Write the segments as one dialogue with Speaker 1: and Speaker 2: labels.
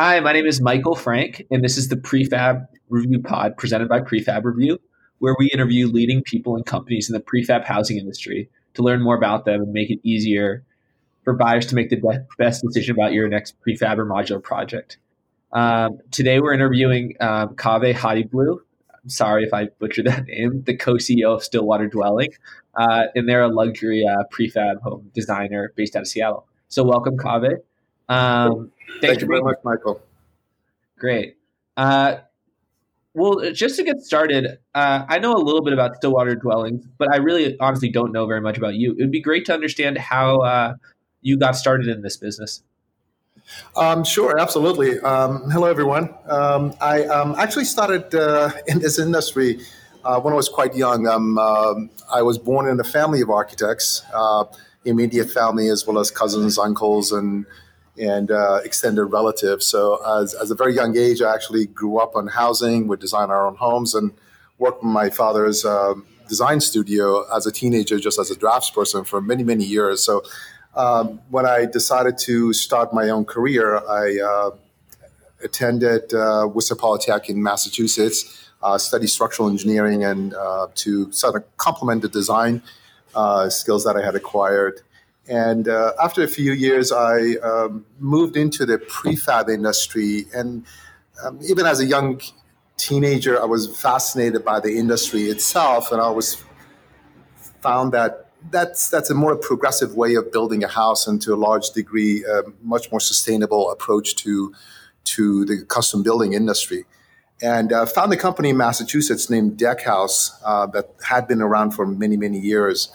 Speaker 1: Hi, my name is Michael Frank, and this is the Prefab Review Pod presented by Prefab Review, where we interview leading people and companies in the prefab housing industry to learn more about them and make it easier for buyers to make the best decision about your next prefab or modular project. Um, today, we're interviewing um, Kaveh Khatibloo. I'm sorry if I butchered that name, the co CEO of Stillwater Dwelling, uh, and they're a luxury uh, prefab home designer based out of Seattle. So, welcome, Kaveh.
Speaker 2: Um, Thank you very much, Michael.
Speaker 1: Great. Uh, well, just to get started, uh, I know a little bit about Stillwater Dwellings, but I really honestly don't know very much about you. It would be great to understand how uh, you got started in this business.
Speaker 2: Um, sure, absolutely. Um, hello, everyone. Um, I um, actually started uh, in this industry uh, when I was quite young. Um, um, I was born in a family of architects, uh, immediate family, as well as cousins, uncles, and and uh, extended relatives. So, as, as a very young age, I actually grew up on housing, would design our own homes, and worked in my father's uh, design studio as a teenager, just as a draftsperson for many, many years. So, um, when I decided to start my own career, I uh, attended uh, Worcester Polytech in Massachusetts, uh, studied structural engineering, and uh, to sort of complement the design uh, skills that I had acquired. And uh, after a few years, I um, moved into the prefab industry. And um, even as a young teenager, I was fascinated by the industry itself. And I always found that that's, that's a more progressive way of building a house and to a large degree, a much more sustainable approach to, to the custom building industry. And uh, found a company in Massachusetts named Deckhouse uh, that had been around for many, many years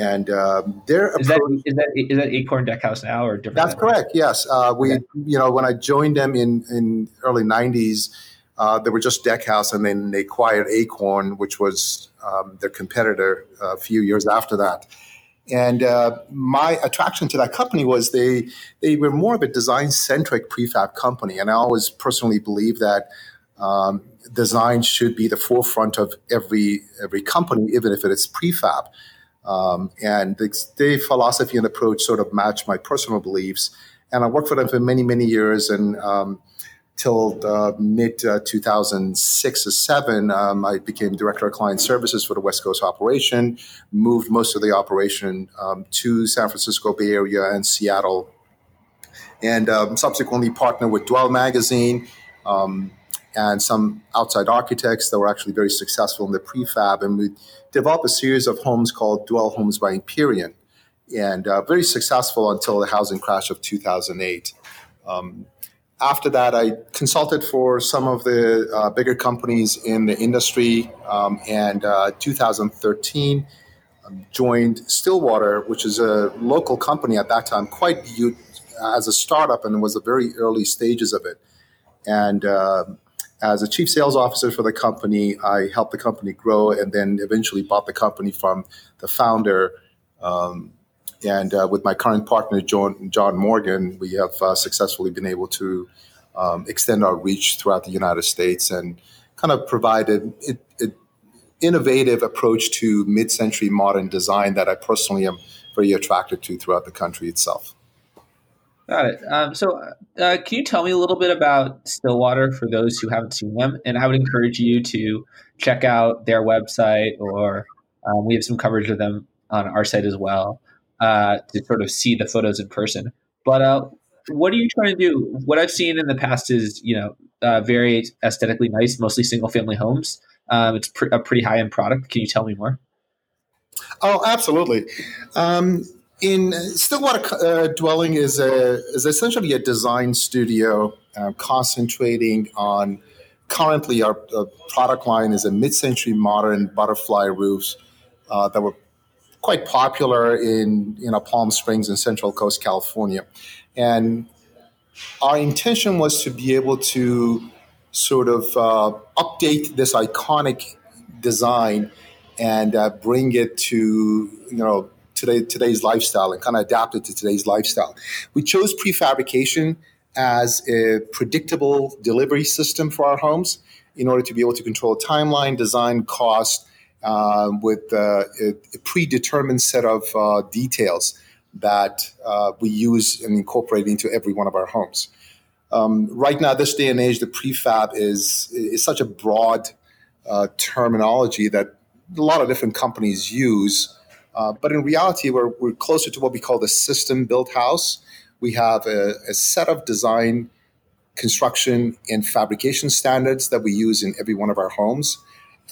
Speaker 2: and um, their
Speaker 1: is approach, that, is that is that Acorn Deckhouse now or different?
Speaker 2: That's correct. Yes, uh, we okay. you know when I joined them in in early '90s, uh, they were just Deckhouse, and then they acquired Acorn, which was um, their competitor a few years after that. And uh, my attraction to that company was they they were more of a design centric prefab company, and I always personally believe that. Um, design should be the forefront of every every company, even if it is prefab. Um, and the, their philosophy and approach sort of match my personal beliefs. And I worked for them for many, many years. And um, till mid uh, 2006 or 7, um, I became director of client services for the West Coast operation, moved most of the operation um, to San Francisco Bay Area and Seattle, and um, subsequently partnered with Dwell Magazine. Um, and some outside architects that were actually very successful in the prefab. And we developed a series of homes called Dwell Homes by Empyrean, and uh, very successful until the housing crash of 2008. Um, after that, I consulted for some of the uh, bigger companies in the industry. Um, and uh, 2013, um, joined Stillwater, which is a local company at that time, quite as a startup, and was the very early stages of it. And uh, as a chief sales officer for the company, I helped the company grow and then eventually bought the company from the founder. Um, and uh, with my current partner, John, John Morgan, we have uh, successfully been able to um, extend our reach throughout the United States and kind of provide an innovative approach to mid century modern design that I personally am very attracted to throughout the country itself.
Speaker 1: Got it. Um, so, uh, can you tell me a little bit about Stillwater for those who haven't seen them? And I would encourage you to check out their website, or um, we have some coverage of them on our site as well uh, to sort of see the photos in person. But uh, what are you trying to do? What I've seen in the past is, you know, uh, very aesthetically nice, mostly single family homes. Um, it's pr- a pretty high end product. Can you tell me more?
Speaker 2: Oh, absolutely. Um, in Stillwater uh, Dwelling is a is essentially a design studio uh, concentrating on. Currently, our uh, product line is a mid-century modern butterfly roofs uh, that were quite popular in you know Palm Springs and Central Coast California, and our intention was to be able to sort of uh, update this iconic design and uh, bring it to you know today, today's lifestyle and kind of adapt it to today's lifestyle. We chose prefabrication as a predictable delivery system for our homes in order to be able to control timeline, design, cost uh, with uh, a, a, predetermined set of uh, details that uh, we use and incorporate into every one of our homes. Um, right now, this day and age, the prefab is is such a broad uh, terminology that a lot of different companies use. Uh, but in reality, we're, we're closer to what we call the system built house. We have a, a set of design, construction, and fabrication standards that we use in every one of our homes.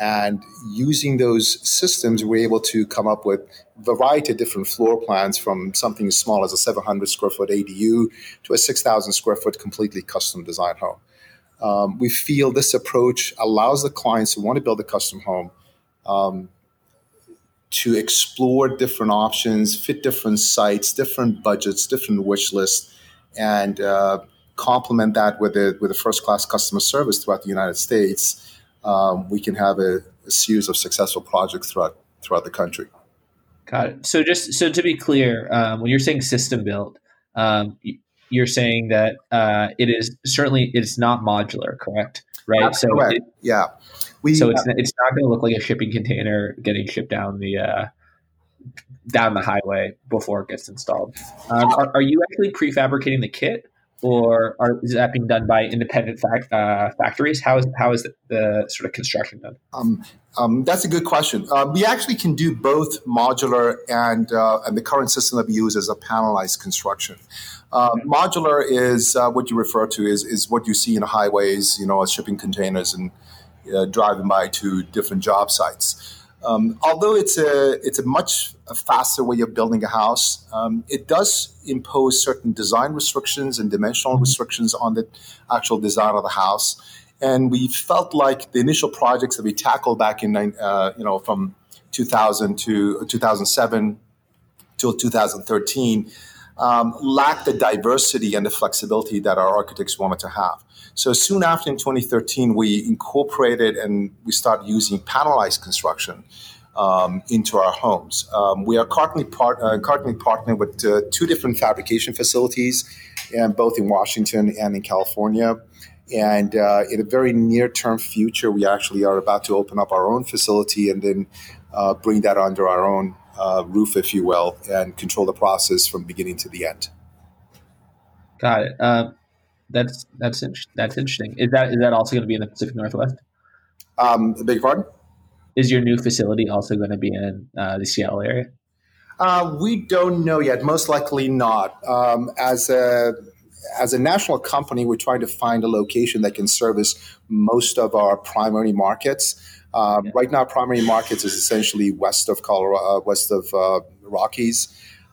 Speaker 2: And using those systems, we're able to come up with a variety of different floor plans from something as small as a 700 square foot ADU to a 6,000 square foot completely custom designed home. Um, we feel this approach allows the clients who want to build a custom home um, to explore different options, fit different sites, different budgets, different wish lists, and uh, complement that with a, with a first class customer service throughout the United States. Um, we can have a, a, series of successful projects throughout throughout the country.
Speaker 1: Got it. So just so to be clear, um, when you're saying system build, um, you're saying that uh, it is certainly it's not modular, correct? Right.
Speaker 2: That's so correct. It,
Speaker 1: yeah. We, so it's uh, it's not going to look like a shipping container getting shipped down the uh, down the highway before it gets installed. Um, are, are, you actually prefabricating the kit, or are, is that being done by independent fac- uh, factories? How is how is the, the sort of construction done? Um,
Speaker 2: um, that's a good question. Uh, we actually can do both modular and uh, and the current system that we use is a panelized construction. Uh, modular is uh, what you refer to is is what you see in highways, you know, as shipping containers and uh, driving by to different job sites. Um, although it's a it's a much faster way of building a house, um, it does impose certain design restrictions and dimensional mm-hmm. restrictions on the actual design of the house. And we felt like the initial projects that we tackled back in uh, you know from 2000 to 2007 till 2013 um, lacked the diversity and the flexibility that our architects wanted to have. So soon after in 2013, we incorporated and we started using panelized construction um, into our homes. Um, we are currently, part, uh, currently with uh, two different fabrication facilities, and both in Washington and in California. And uh, in a very near term future, we actually are about to open up our own facility and then uh, bring that under our own uh, roof, if you will, and control the process from beginning to the end.
Speaker 1: Got it. Uh, that's that's that's interesting. Is that is that also going to be in the Pacific Northwest?
Speaker 2: Um, beg pardon.
Speaker 1: Is your new facility also going to be in uh, the Seattle area?
Speaker 2: Uh, we don't know yet. Most likely not. Um, as a as a national company, we're trying to find a location that can service most of our primary markets. Um, yeah. Right now, primary markets is essentially west of Colorado, uh, west of uh, Rockies.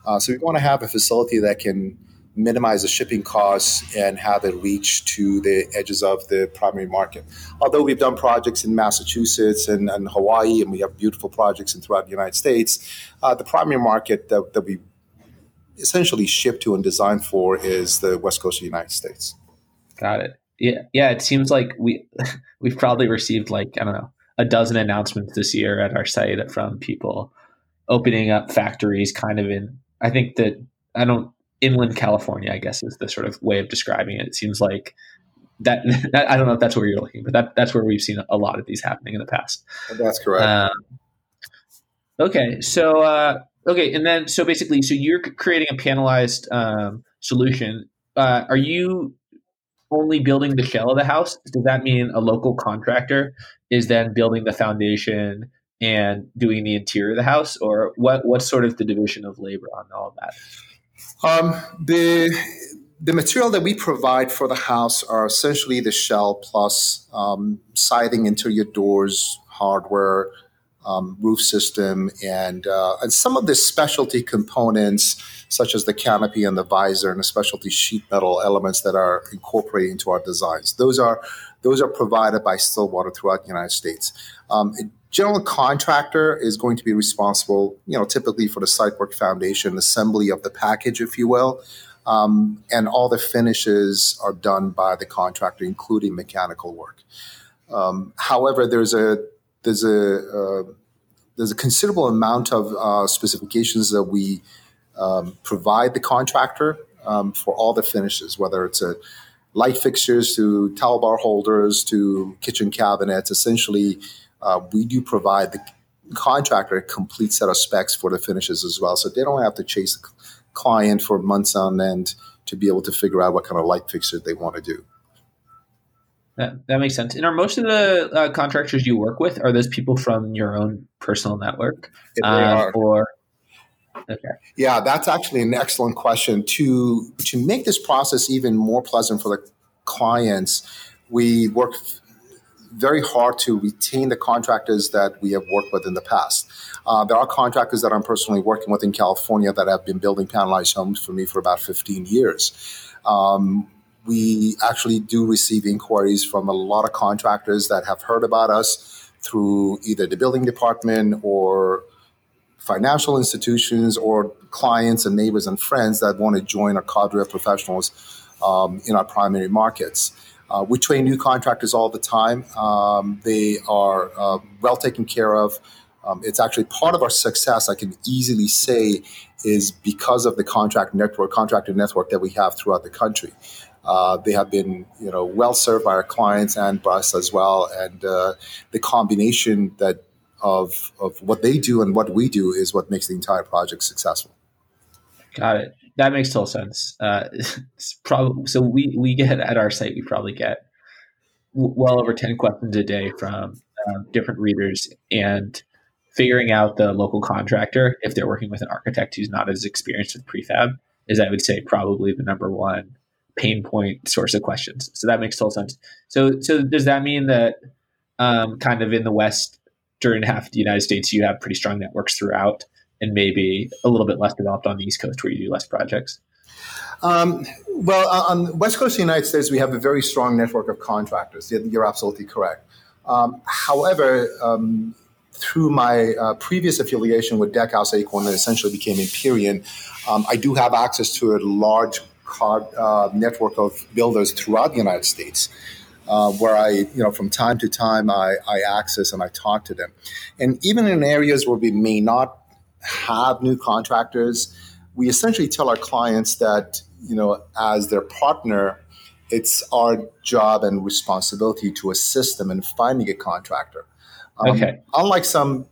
Speaker 2: Uh, so we want to have a facility that can minimize the shipping costs and have it reach to the edges of the primary market. Although we've done projects in Massachusetts and, and Hawaii, and we have beautiful projects in throughout the United States, uh, the primary market that, that we essentially ship to and design for is the west coast of the United States.
Speaker 1: Got it. Yeah, yeah. It seems like we we've probably received like I don't know a dozen announcements this year at our site from people opening up factories kind of in I think that I don't inland California, I guess is the sort of way of describing it. It seems like that, that I don't know if that's where you're looking, but that that's where we've seen a lot of these happening in the past.
Speaker 2: That's correct. Um,
Speaker 1: okay, so uh, okay, and then so basically, so you're creating a panelized um, solution. Uh, are you only building the shell of the house? Does that mean a local contractor is then building the foundation and doing the interior of the house, or what? What's sort of the division of labor on all of that?
Speaker 2: Um, the the material that we provide for the house are essentially the shell plus um, siding, interior doors, hardware, um, roof system, and uh, and some of the specialty components such as the canopy and the visor and the specialty sheet metal elements that are incorporated into our designs. Those are those are provided by Stillwater throughout the United States. Um, general contractor is going to be responsible, you know, typically for the site work foundation assembly of the package, if you will. Um, and all the finishes are done by the contractor, including mechanical work. Um, however, there's a there's a uh, there's a considerable amount of uh, specifications that we um, provide the contractor um, for all the finishes, whether it's a light fixtures to towel bar holders to kitchen cabinets. Essentially, uh, we do provide the contractor a complete set of specs for the finishes as well, so they don't have to chase the client for months on end to be able to figure out what kind of light fixture they want to do.
Speaker 1: That, that makes sense. And are most of the uh, contractors you work with are those people from your own personal network,
Speaker 2: um,
Speaker 1: or
Speaker 2: okay? Yeah, that's actually an excellent question. To to make this process even more pleasant for the clients, we work very hard to retain the contractors that we have worked with in the past. Uh, there are contractors that I'm personally working with in California that have been building panelized homes for me for about 15 years. Um, we actually do receive inquiries from a lot of contractors that have heard about us through either the building department or financial institutions or clients and neighbors and friends that want to join our cadre of professionals um, in our primary markets. Uh, we train new contractors all the time. Um, they are uh, well taken care of. Um, it's actually part of our success, I can easily say, is because of the contract network, contractor network that we have throughout the country. Uh, they have been, you know, well served by our clients and by us as well. And uh, the combination that of of what they do and what we do is what makes the entire project successful.
Speaker 1: Got it. That makes total sense. Uh, so. We we get at our site. We probably get w- well over ten questions a day from um, different readers, and figuring out the local contractor if they're working with an architect who's not as experienced with prefab is, I would say, probably the number one pain point source of questions. So that makes total sense. So, so does that mean that um, kind of in the West, during half the United States, you have pretty strong networks throughout, and maybe a little bit less developed on the East Coast where you do less projects?
Speaker 2: Um, well, on the West Coast of the United States, we have a very strong network of contractors. You're absolutely correct. Um, however, um, through my uh, previous affiliation with Deckhouse Acorn that essentially became Empyrean, um, I do have access to a large uh, network of builders throughout the United States. Uh, where I, you know, from time to time I, I access and I talk to them. And even in areas where we may not have new contractors, we essentially tell our clients that, you know, as their partner, it's our job and responsibility to assist them in finding a contractor.
Speaker 1: Um, okay.
Speaker 2: Unlike some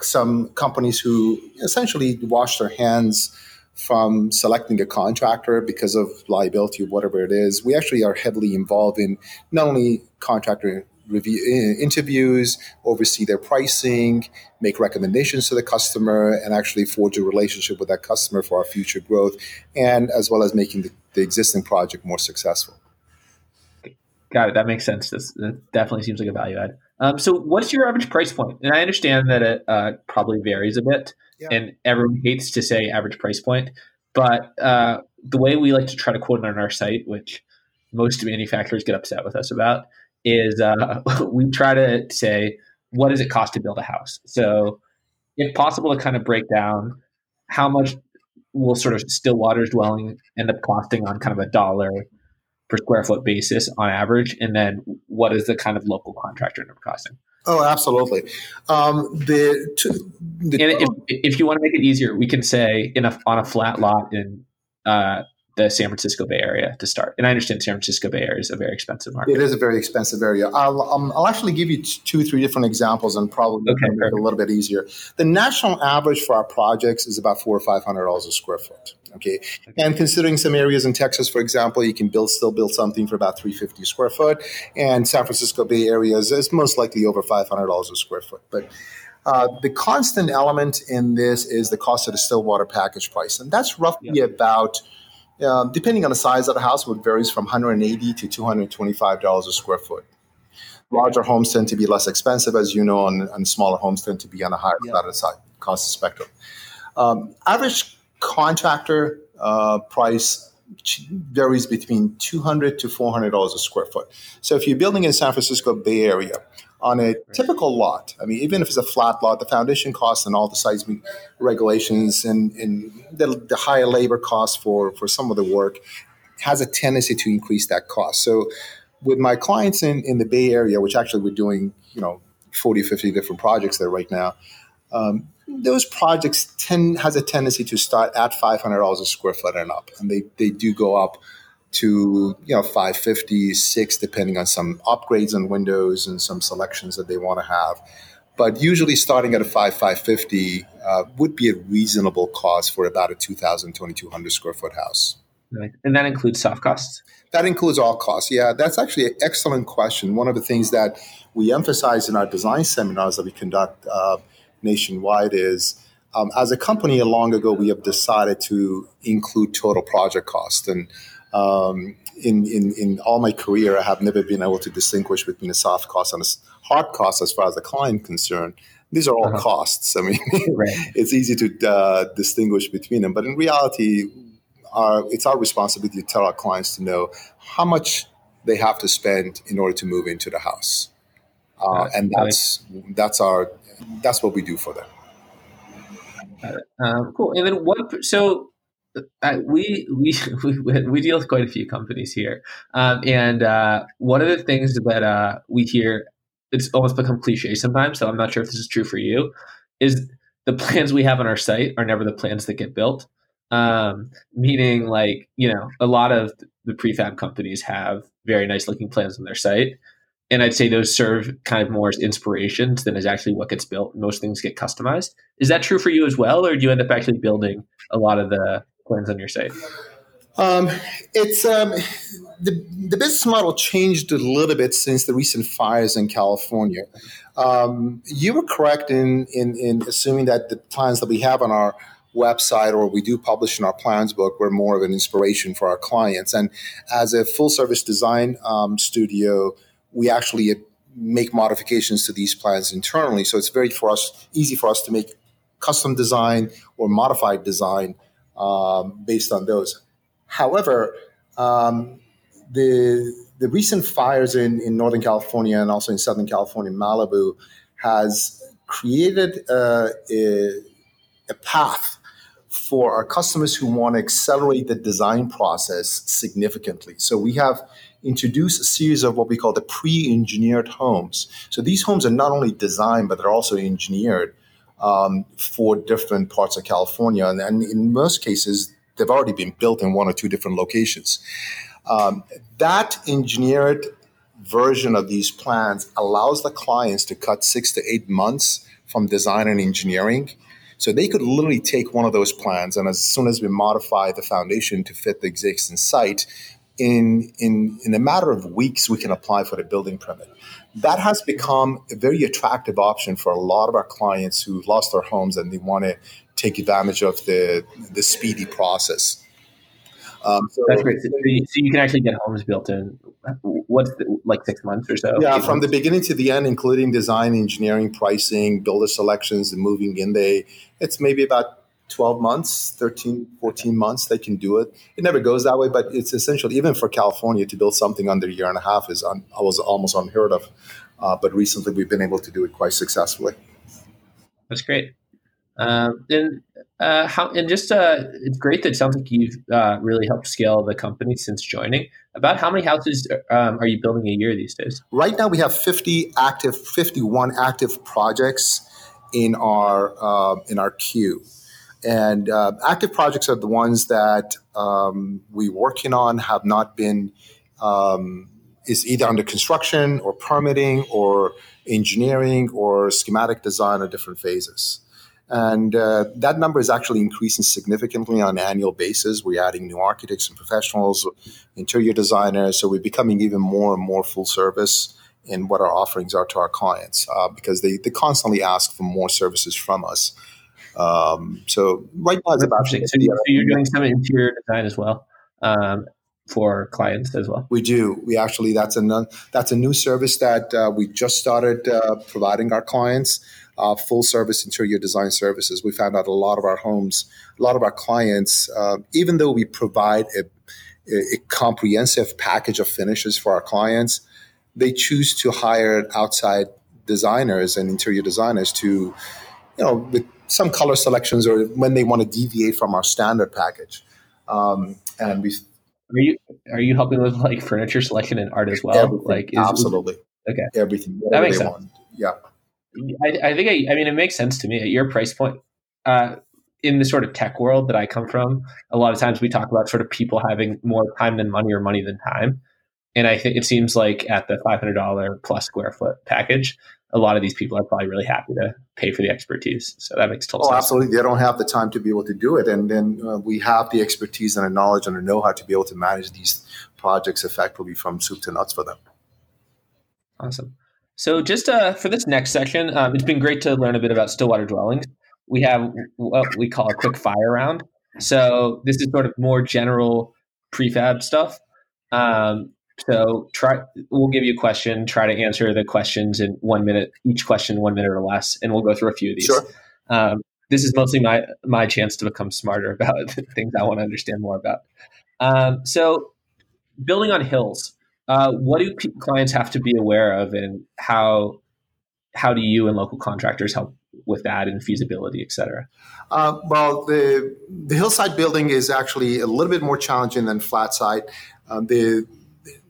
Speaker 2: some companies who essentially wash their hands from selecting a contractor because of liability or whatever it is. We actually are heavily involved in not only contractor review eh, interviews, oversee their pricing, make recommendations to the customer, and actually forge a relationship with that customer for our future growth, and as well as making the, the existing project more successful.
Speaker 1: Got it. That makes sense. This, that definitely seems like a value add. Um, so, what's your average price point? And I understand that it uh, probably varies a bit, yeah. and everyone hates to say average price point, but uh, the way we like to try to quote it on our site, which most manufacturers get upset with us about, is uh, we try to say what does it cost to build a house. So, if possible, to kind of break down how much will sort of Stillwater's dwelling end up costing on kind of a dollar per square foot basis on average, and then what is the kind of local contractor end up costing?
Speaker 2: Oh, absolutely. Um, the,
Speaker 1: the and if, if you want to make it easier, we can say in a on a flat lot in uh, the San Francisco Bay Area to start. And I understand San Francisco Bay Area is a very expensive market.
Speaker 2: It is a very expensive area. I'll, um, I'll actually give you two, or three different examples and probably okay, make it a little bit easier. The national average for our projects is about four or five hundred dollars a square foot. Okay? okay. And considering some areas in Texas, for example, you can build still build something for about 350 square foot. And San Francisco Bay Area is, is most likely over $500 a square foot. But uh, the constant element in this is the cost of the Stillwater package price. And that's roughly yeah. about – uh, depending on the size of the house, it varies from 180 to 225 dollars a square foot. Larger homes tend to be less expensive, as you know, and, and smaller homes tend to be on a higher yeah. side of the cost spectrum. Um, average contractor uh, price varies between 200 to 400 dollars a square foot. So if you're building in San Francisco Bay Area, on a typical lot. I mean, even if it's a flat lot, the foundation costs and all the seismic regulations and, and the, the, higher labor costs for, for some of the work has a tendency to increase that cost. So with my clients in, in the Bay Area, which actually we're doing, you know, 40, 50 different projects there right now, um, those projects tend has a tendency to start at $500 a square foot and up. And they, they do go up to you know 550 6 depending on some upgrades on windows and some selections that they want to have But usually, starting at a five five fifty uh, would be a reasonable cost for about a 2,000, 2,200 square foot house.
Speaker 1: Right. And that includes soft costs.
Speaker 2: That includes all costs. Yeah, that's actually an excellent question. One of the things that we emphasize in our design seminars that we conduct uh, nationwide is um, as a company, a long ago, we have decided to include total project cost. And um, in, in, in all my career, I have never been able to distinguish between a soft cost and a hard cost as far as the client concerned. These are all uh-huh. costs. I mean, right. it's easy to uh, distinguish between them. But in reality, our, it's our responsibility to tell our clients to know how much they have to spend in order to move into the house. Uh, and that's that's our that's what we do for them.
Speaker 1: Um, cool. And then what? So we, we we we deal with quite a few companies here, um, and uh, one of the things that uh, we hear it's almost become cliche sometimes. So I'm not sure if this is true for you. Is the plans we have on our site are never the plans that get built. Um, meaning, like you know, a lot of the prefab companies have very nice looking plans on their site, and I'd say those serve kind of more as inspirations than as actually what gets built. Most things get customized. Is that true for you as well, or do you end up actually building a lot of the plans on your site?
Speaker 2: Um, it's um, the the business model changed a little bit since the recent fires in California. Um, you were correct in, in in assuming that the plans that we have on our website or we do publish in our plans book were more of an inspiration for our clients. And as a full service design um, studio, we actually make modifications to these plans internally. So it's very for us easy for us to make custom design or modified design um, based on those. However, um, the the recent fires in, in Northern California and also in Southern California, Malibu, has created a, a, a path for our customers who want to accelerate the design process significantly. So we have introduced a series of what we call the pre-engineered homes. So these homes are not only designed, but they're also engineered um, for different parts of California. And, and, in most cases, they've already been built in one or two different locations. Um, that engineered version of these plans allows the clients to cut six to eight months from design and engineering so they could literally take one of those plans, and as soon as we modify the foundation to fit the existing site, in in in a matter of weeks we can apply for the building permit. That has become a very attractive option for a lot of our clients who lost their homes and they want to take advantage of the the speedy process.
Speaker 1: Um, so That's great. So you, so you, can actually get homes built in what's the, like six months or so.
Speaker 2: Yeah, from months? the beginning to the end, including design, engineering, pricing, builder selections, and moving in. They it's maybe about 12 months 13 14 months they can do it it never goes that way but it's essential even for california to build something under a year and a half is un, was almost unheard of uh, but recently we've been able to do it quite successfully
Speaker 1: that's great um, and uh, how and just uh, it's great that it sounds like you've uh, really helped scale the company since joining. About how many houses um, are you building a year these days?
Speaker 2: Right now, we have fifty active, fifty-one active projects in our uh, in our queue. And uh, active projects are the ones that um, we're working on have not been um, is either under construction or permitting or engineering or schematic design or different phases. And uh, that number is actually increasing significantly on an annual basis. We're adding new architects and professionals, interior designers. So we're becoming even more and more full service in what our offerings are to our clients uh, because they, they constantly ask for more services from us. Um, so right now it's about. So,
Speaker 1: so you're doing some interior design as well. Um, for clients as well?
Speaker 2: We do. We actually that's a that's a new service that uh, we just started uh, providing our clients uh, full service interior design services. We found out a lot of our homes, a lot of our clients, uh, even though we provide a, a, comprehensive package of finishes for our clients, they choose to hire outside designers and interior designers to, you know, with some color selections or when they want to deviate from our standard package. Um, and we
Speaker 1: are you are you helping with like furniture selection and art as well? Like
Speaker 2: is, absolutely.
Speaker 1: Okay.
Speaker 2: Everything.
Speaker 1: That makes sense.
Speaker 2: Want. Yeah.
Speaker 1: I, I think I, I, mean it makes sense to me at your price point. Uh, in the sort of tech world that I come from, a lot of times we talk about sort of people having more time than money or money than time. And I think it seems like at the $500 plus square foot package, a lot of these people are probably really happy to pay for the expertise. So that makes total
Speaker 2: oh,
Speaker 1: sense.
Speaker 2: absolutely. They don't have the time to be able to do it. And then uh, we have the expertise and the knowledge and the know how to be able to manage these projects effectively from soup to nuts for them.
Speaker 1: Awesome. So, just uh, for this next section, um, it's been great to learn a bit about Stillwater dwellings. We have what we call a quick fire round. So, this is sort of more general prefab stuff. Um, so try we'll give you a question, try to answer the questions in one minute, each question one minute or less, and we'll go through a few of these.
Speaker 2: Sure.
Speaker 1: Um, this is mostly my my chance to become smarter about things I want to understand more about. Um, so building on hills, uh, what do clients have to be aware of, and how how do you and local contractors help with that and feasibility, et cetera?
Speaker 2: Uh, well, the the hillside building is actually a little bit more challenging than flat side. Um, the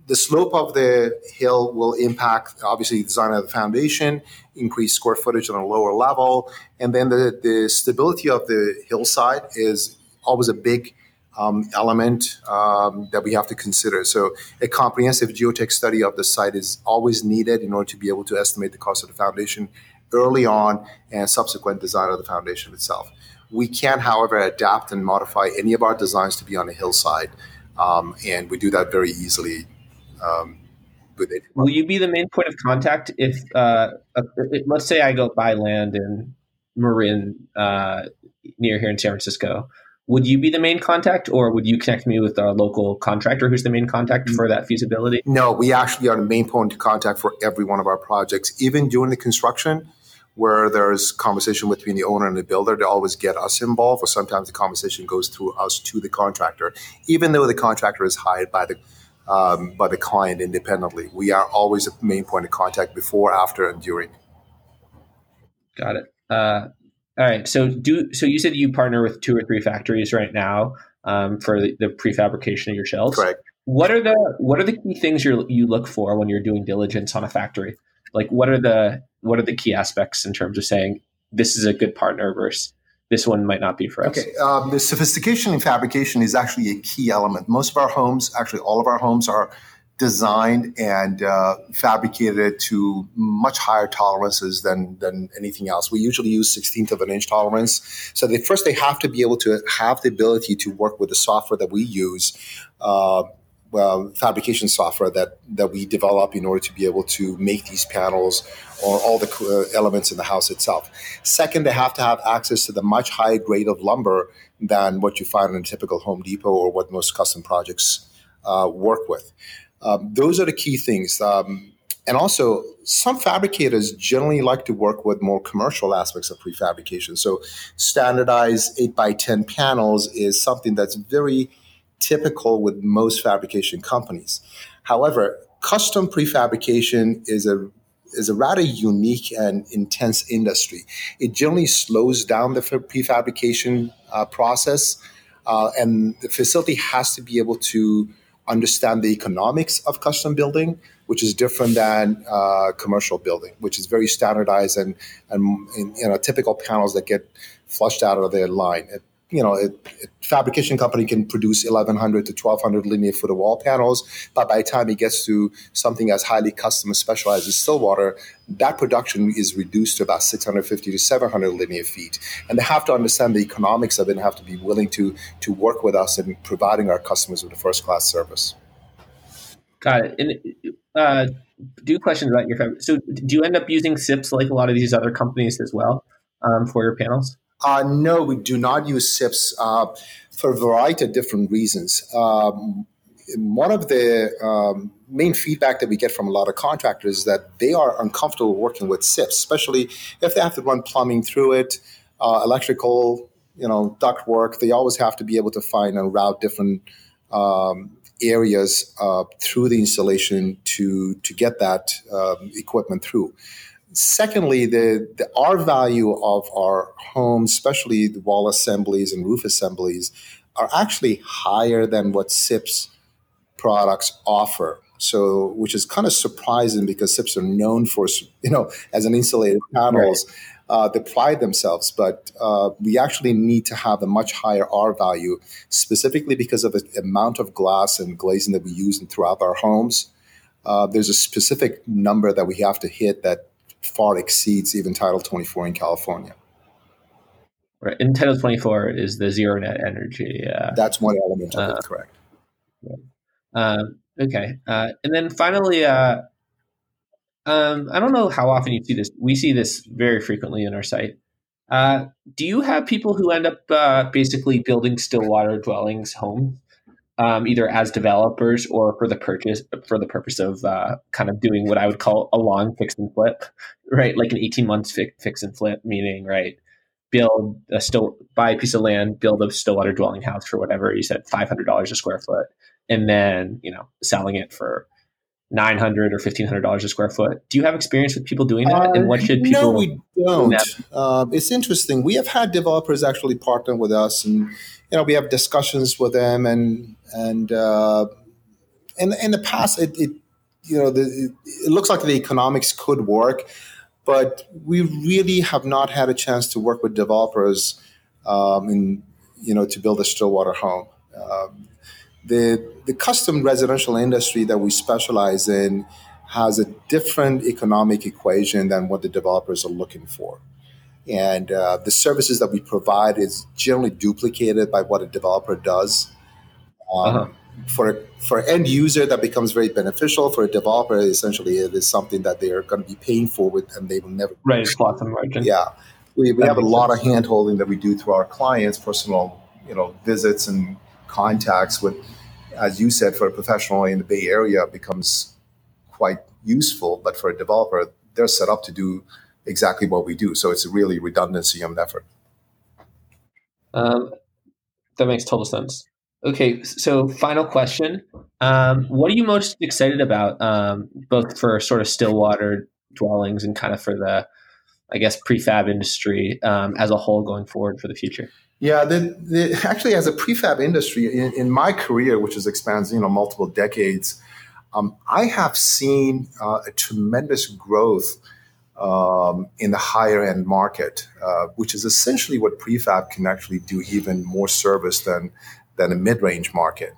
Speaker 2: the slope of the hill will impact obviously the design of the foundation, increase square footage on a lower level, and then the, the stability of the hillside is always a big um, element um, that we have to consider. So, a comprehensive geotech study of the site is always needed in order to be able to estimate the cost of the foundation early on and subsequent design of the foundation itself. We can, however, adapt and modify any of our designs to be on a hillside, um, and we do that very easily um.
Speaker 1: Will you be the main point of contact if, uh, uh, let's say, I go buy land in Marin uh, near here in San Francisco? Would you be the main contact, or would you connect me with a local contractor who's the main contact for that feasibility?
Speaker 2: No, we actually are the main point of contact for every one of our projects, even during the construction where there's conversation between the owner and the builder, they always get us involved, or sometimes the conversation goes through us to the contractor, even though the contractor is hired by the um, by the client independently. We are always a main point of contact before, after, and during.
Speaker 1: Got it. Uh, all right. So do so. You said you partner with two or three factories right now um, for the, the, prefabrication of your shells.
Speaker 2: Correct.
Speaker 1: What are the What are the key things you you look for when you're doing diligence on a factory? Like, what are the what are the key aspects in terms of saying this is a good partner versus this one might not be for us.
Speaker 2: Okay, um, the sophistication in fabrication is actually a key element. Most of our homes, actually all of our homes, are designed and uh, fabricated to much higher tolerances than than anything else. We usually use 16th of an inch tolerance. So they, first, they have to be able to have the ability to work with the software that we use. Uh, well, fabrication software that that we develop in order to be able to make these panels or all the uh, elements in the house itself. Second, they have to have access to the much higher grade of lumber than what you find in a typical Home Depot or what most custom projects uh, work with. Um, those are the key things. Um, and also, some fabricators generally like to work with more commercial aspects of prefabrication. So, standardized 8 by 10 panels is something that's very typical with most fabrication companies. However, custom prefabrication is a is a rather unique and intense industry. It generally slows down the prefabrication uh, process, uh, and the facility has to be able to understand the economics of custom building, which is different than uh, commercial building, which is very standardized and and you know typical panels that get flushed out of their line. It, you know, a, fabrication company can produce 1,100 to 1,200 linear foot of wall panels, but by the time it gets to something as highly custom specialized as Stillwater, that production is reduced to about 650 to 700 linear feet. And they have to understand the economics of it and have to be willing to, to work with us in providing our customers with a first class service.
Speaker 1: Got it. And uh, do questions about your fabric. So, do you end up using SIPs like a lot of these other companies as well um, for your panels?
Speaker 2: Uh, no, we do not use SIPs uh, for a variety of different reasons. Um, one of the um, main feedback that we get from a lot of contractors is that they are uncomfortable working with SIPs, especially if they have to run plumbing through it, uh, electrical, you know, duct work. They always have to be able to find and route different um, areas uh, through the installation to to get that um, equipment through. Secondly, the, the R value of our homes, especially the wall assemblies and roof assemblies, are actually higher than what SIPS products offer. So, which is kind of surprising because SIPs are known for, you know, as an insulated panels, right. uh, they pride themselves. But uh, we actually need to have a much higher R value, specifically because of the amount of glass and glazing that we use throughout our homes. Uh, there's a specific number that we have to hit that far exceeds even Title 24 in California.
Speaker 1: Right. And Title 24 is the zero net energy. Uh,
Speaker 2: That's one element of uh, it, correct.
Speaker 1: Yeah. Um, okay. Uh, and then finally, uh, um, I don't know how often you see this. We see this very frequently in our site. Uh, do you have people who end up uh, basically building Stillwater Dwellings homes, um, either as developers or for the purchase for the purpose of uh, kind of doing what I would call a long fix and flip, right? Like an eighteen months fi- fix and flip, meaning right, build a still buy a piece of land, build a Stillwater dwelling house for whatever you said five hundred dollars a square foot, and then you know selling it for nine hundred or fifteen hundred dollars a square foot. Do you have experience with people doing that? Uh, and what should people?
Speaker 2: No, we don't. Uh, it's interesting. We have had developers actually partner with us, and you know we have discussions with them, and and uh, in in the past, it, it you know the, it, it looks like the economics could work, but we really have not had a chance to work with developers um, in you know to build a Stillwater home. Um, the the custom residential industry that we specialize in has a different economic equation than what the developers are looking for. And uh, the services that we provide is generally duplicated by what a developer does. Um, uh-huh. For for an end user, that becomes very beneficial. For a developer, essentially, it is something that they are going to be paying for, with, and they will never.
Speaker 1: Right, it's lots of margin.
Speaker 2: Yeah, we, we have a lot sense. of handholding that we do through our clients, personal, you know, visits and contacts with as you said, for a professional in the Bay Area becomes quite useful, but for a developer, they're set up to do exactly what we do. So it's really redundancy of effort.
Speaker 1: Um, that makes total sense. Okay, so final question. Um, what are you most excited about, um, both for sort of Stillwater dwellings and kind of for the, I guess, prefab industry um, as a whole going forward for the future?
Speaker 2: Yeah, the, the, actually, as a prefab industry, in, in, my career, which has expanded, you know, multiple decades, um, I have seen uh, a tremendous growth um, in the higher end market, uh, which is essentially what prefab can actually do even more service than than a mid range market.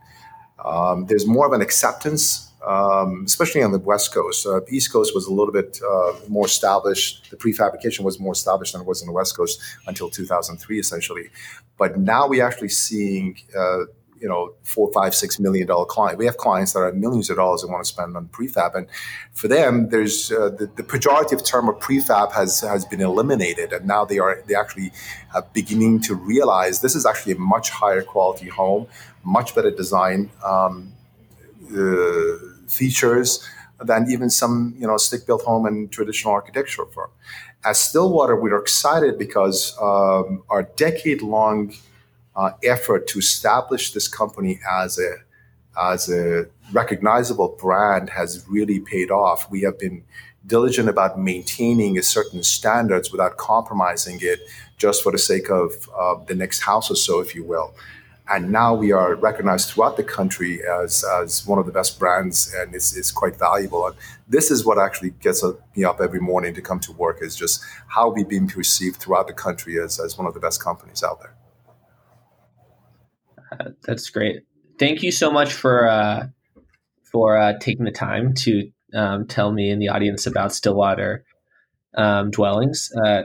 Speaker 2: Um, there's more of an acceptance um, especially on the West Coast. Uh, East Coast was a little bit uh, more established. The prefabrication was more established than it was on the West Coast until 2003, essentially. But now we're actually seeing, uh, you know, four, five, six million dollar clients. We have clients that are millions of dollars that want to spend on prefab, and for them, there's uh, the, the, pejorative term of prefab has has been eliminated, and now they are they actually are beginning to realize this is actually a much higher quality home, much better design. Um, uh, features than even some you know stick built home and traditional architecture firm. As Stillwater, we're excited because um, our decade long uh, effort to establish this company as a as a recognizable brand has really paid off. We have been diligent about maintaining a certain standards without compromising it just for the sake of uh, the next house or so, if you will and now we are recognized throughout the country as, as one of the best brands and it's, it's quite valuable. And this is what actually gets me up every morning to come to work is just how we've been perceived throughout the country as, as one of the best companies out there.
Speaker 1: Uh, that's great. Thank you so much for uh, for uh, taking the time to um, tell me and the audience about stillwater um, dwellings. Uh,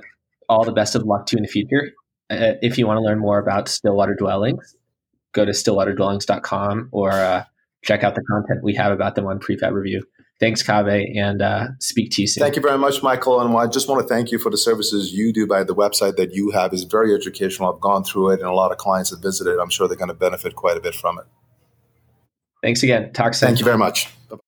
Speaker 1: all the best of luck to you in the future. Uh, if you want to learn more about Stillwater Dwellings, go to stillwaterdwellings.com or uh, check out the content we have about them on Prefab Review. Thanks, Kaveh, and uh, speak to you soon.
Speaker 2: Thank you very much, Michael. And I just want to thank you for the services you do by the website that you have is very educational. I've gone through it, and a lot of clients have visited. I'm sure they're going to benefit quite a bit from it.
Speaker 1: Thanks again. Talk soon.
Speaker 2: Thank you very much. Bye-bye.